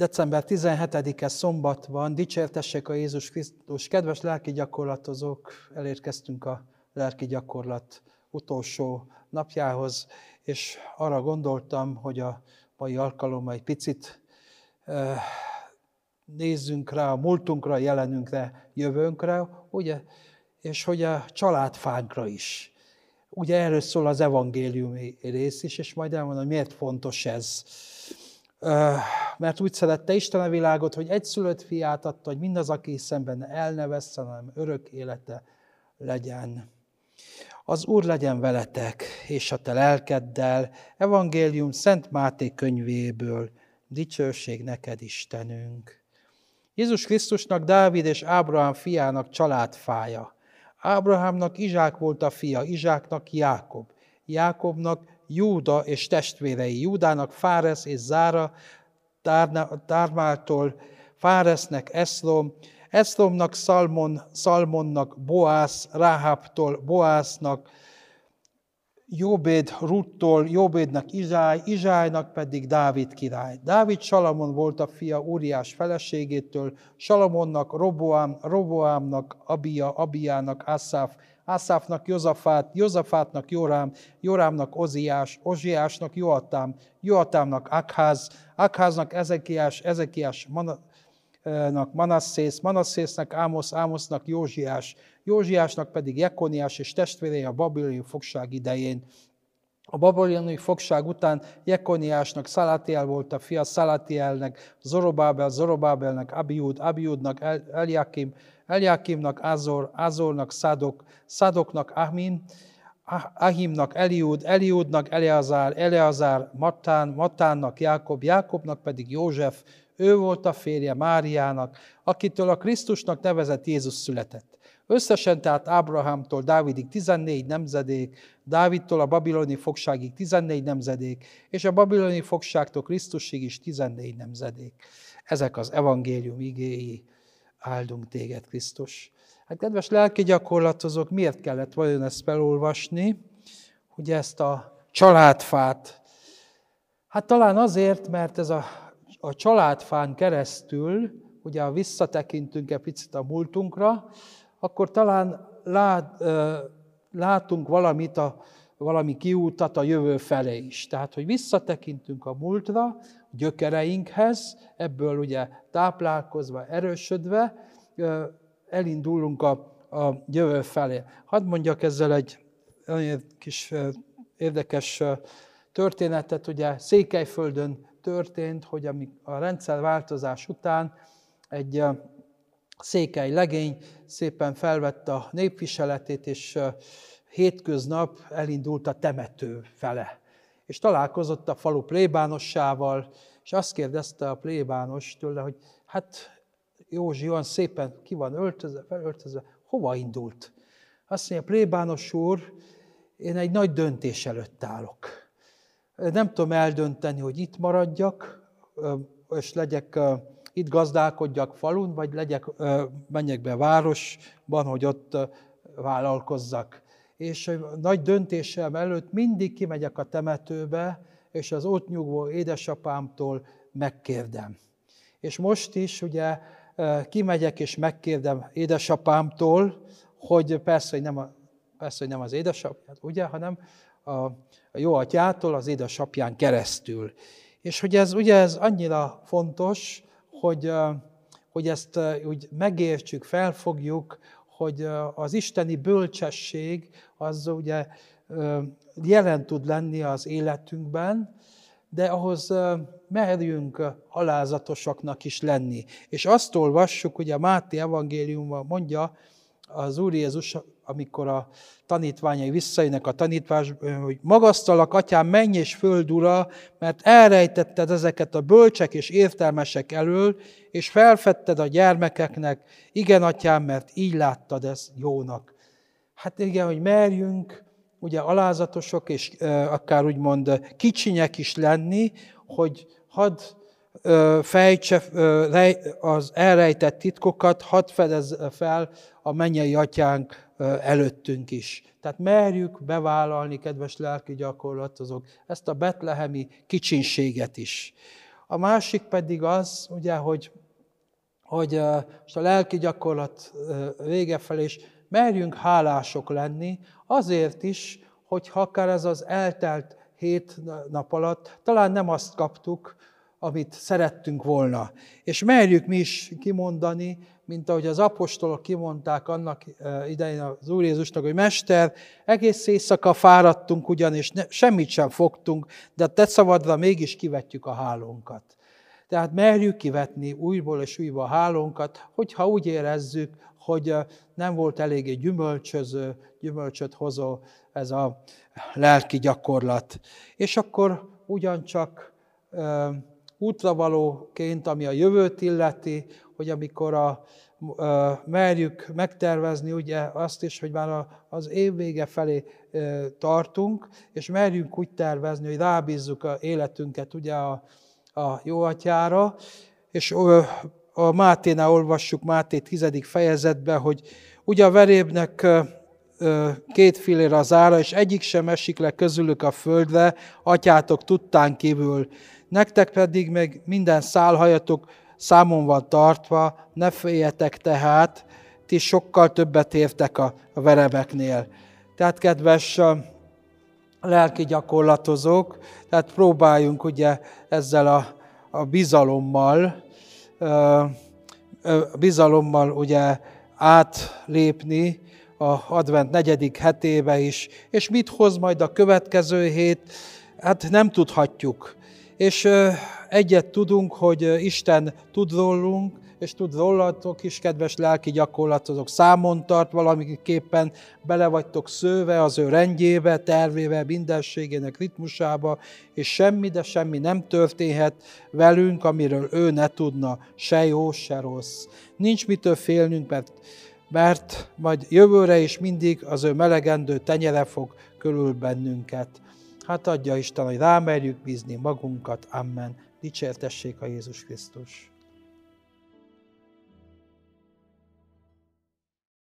December 17-e szombat van, dicsértessék a Jézus Krisztus. Kedves lelki gyakorlatozók, elérkeztünk a lelki gyakorlat utolsó napjához, és arra gondoltam, hogy a mai alkalommal egy picit nézzünk rá a múltunkra, a jelenünkre, jövőnkre, ugye, és hogy a családfánkra is. Ugye erről szól az evangéliumi rész is, és majd elmondom, miért fontos ez mert úgy szerette Isten a világot, hogy egy szülött fiát adta, hogy mindaz, aki szemben el ne vesszen, hanem örök élete legyen. Az Úr legyen veletek, és a te lelkeddel, Evangélium Szent Máté könyvéből, dicsőség neked, Istenünk. Jézus Krisztusnak Dávid és Ábrahám fiának családfája. Ábrahámnak Izsák volt a fia, Izsáknak Jákob, Jákobnak Júda és testvérei, Júdának Fáresz és Zára, Tármától, Fáresznek Eszlom, Eszlomnak Szalmon, Szalmonnak Boász, Ráháptól Boásznak, Jóbéd Ruttól, Jóbédnak Izsály, Izsálynak pedig Dávid király. Dávid Salamon volt a fia Úriás feleségétől, Salamonnak Roboám, Roboámnak Abia, Abiának Asszáf, Ászáfnak Jozafát, Jozafátnak Jorám, Jorámnak Oziás, Ozsiásnak Joatám, Joatámnak Akház, Akháznak Ezekiás, Ezekiás Manassész, Manasszész, Manasszésznek Ámosz, Ámosznak Józsiás, Józsiásnak pedig Jekoniás és testvérei a babiloni fogság idején. A babiloni fogság után Jekoniásnak Szalátiel volt a fia, Szalátielnek Zorobábel, Zorobábelnek Abiud, Abiudnak Eliakim, Eliakimnak Azor, Azornak Szádok, Szádoknak Ahmin, Ahimnak Eliud, Eliudnak Eleazár, Eleazár Matán, Matánnak Jákob, Jákobnak pedig József, ő volt a férje Máriának, akitől a Krisztusnak nevezett Jézus született. Összesen tehát Ábrahámtól Dávidig 14 nemzedék, Dávidtól a babiloni fogságig 14 nemzedék, és a babiloni fogságtól Krisztusig is 14 nemzedék. Ezek az evangélium igéi áldunk téged, Krisztus. Hát kedves lelki gyakorlatozók, miért kellett vajon ezt felolvasni? Ugye ezt a családfát. Hát talán azért, mert ez a, a családfán keresztül, ugye visszatekintünk egy picit a múltunkra, akkor talán lát, látunk valamit, a, valami kiútat a jövő felé is. Tehát, hogy visszatekintünk a múltra, gyökereinkhez, ebből ugye táplálkozva, erősödve, elindulunk a, a jövő felé. Hadd mondjak ezzel egy kis érdekes történetet, ugye Székelyföldön történt, hogy a rendszerváltozás után egy székely legény szépen felvette a népviseletét, és hétköznap elindult a temető fele és találkozott a falu plébánossával, és azt kérdezte a plébános tőle, hogy hát Józsi olyan szépen ki van öltözve, felöltözve, hova indult? Azt mondja, plébános úr, én egy nagy döntés előtt állok. Nem tudom eldönteni, hogy itt maradjak, és legyek, itt gazdálkodjak falun, vagy legyek, menjek be városban, hogy ott vállalkozzak és nagy döntésem előtt mindig kimegyek a temetőbe, és az ott nyugvó édesapámtól megkérdem. És most is ugye kimegyek és megkérdem édesapámtól, hogy persze, hogy nem, a, persze, hogy nem az édesapját, ugye, hanem a, a jó atyától az édesapján keresztül. És hogy ez, ugye ez annyira fontos, hogy, hogy ezt úgy megértsük, felfogjuk, hogy az isteni bölcsesség az ugye jelen tud lenni az életünkben, de ahhoz merjünk alázatosaknak is lenni. És azt olvassuk, hogy a Máté evangéliumban mondja az Úr Jézus, amikor a tanítványai visszajönnek a tanítvás, hogy magasztalak, atyám, menj és föld ura, mert elrejtetted ezeket a bölcsek és értelmesek elől, és felfedted a gyermekeknek, igen, atyám, mert így láttad ezt jónak. Hát igen, hogy merjünk, ugye alázatosok, és akár úgymond kicsinyek is lenni, hogy hadd fejtse az elrejtett titkokat, hadd fedez fel a mennyei atyánk előttünk is. Tehát merjük bevállalni, kedves lelki gyakorlatozók, ezt a betlehemi kicsinséget is. A másik pedig az, ugye, hogy, hogy most a lelki gyakorlat vége felé is merjünk hálások lenni, azért is, hogy akár ez az eltelt hét nap alatt talán nem azt kaptuk, amit szerettünk volna. És merjük mi is kimondani, mint ahogy az apostolok kimondták annak idején az Úr Jézusnak, hogy Mester, egész éjszaka fáradtunk ugyanis, ne, semmit sem fogtunk, de a te szabadra mégis kivetjük a hálónkat. Tehát merjük kivetni újból és újból a hálónkat, hogyha úgy érezzük, hogy nem volt eléggé gyümölcsöző, gyümölcsöt hozó ez a lelki gyakorlat. És akkor ugyancsak útravalóként, ami a jövőt illeti, hogy amikor a, a, merjük megtervezni ugye azt is, hogy már a, az év vége felé e, tartunk, és merjünk úgy tervezni, hogy rábízzuk a életünket ugye a, a jó atyára, és a Máténál olvassuk Máté 10. fejezetben, hogy ugye a verébnek két filére az ára, és egyik sem esik le közülük a földre, atyátok tudtán kívül. Nektek pedig meg minden szálhajatok számon van tartva, ne féljetek tehát, ti sokkal többet értek a verebeknél. Tehát, kedves lelki gyakorlatozók, tehát próbáljunk ugye ezzel a, a bizalommal, bizalommal ugye átlépni a advent negyedik hetébe is, és mit hoz majd a következő hét, hát nem tudhatjuk. És egyet tudunk, hogy Isten tud rólunk, és tud rólatok is, kedves lelki gyakorlatozók, számon tart valamiképpen, bele vagytok szőve az ő rendjébe, tervébe, mindenségének ritmusába, és semmi, de semmi nem történhet velünk, amiről ő ne tudna, se jó, se rossz. Nincs mitől félnünk, mert, mert majd jövőre is mindig az ő melegendő tenyere fog körül bennünket. Hát adja Isten, hogy rámerjük bízni magunkat. Amen. Dicsértessék a Jézus Krisztus.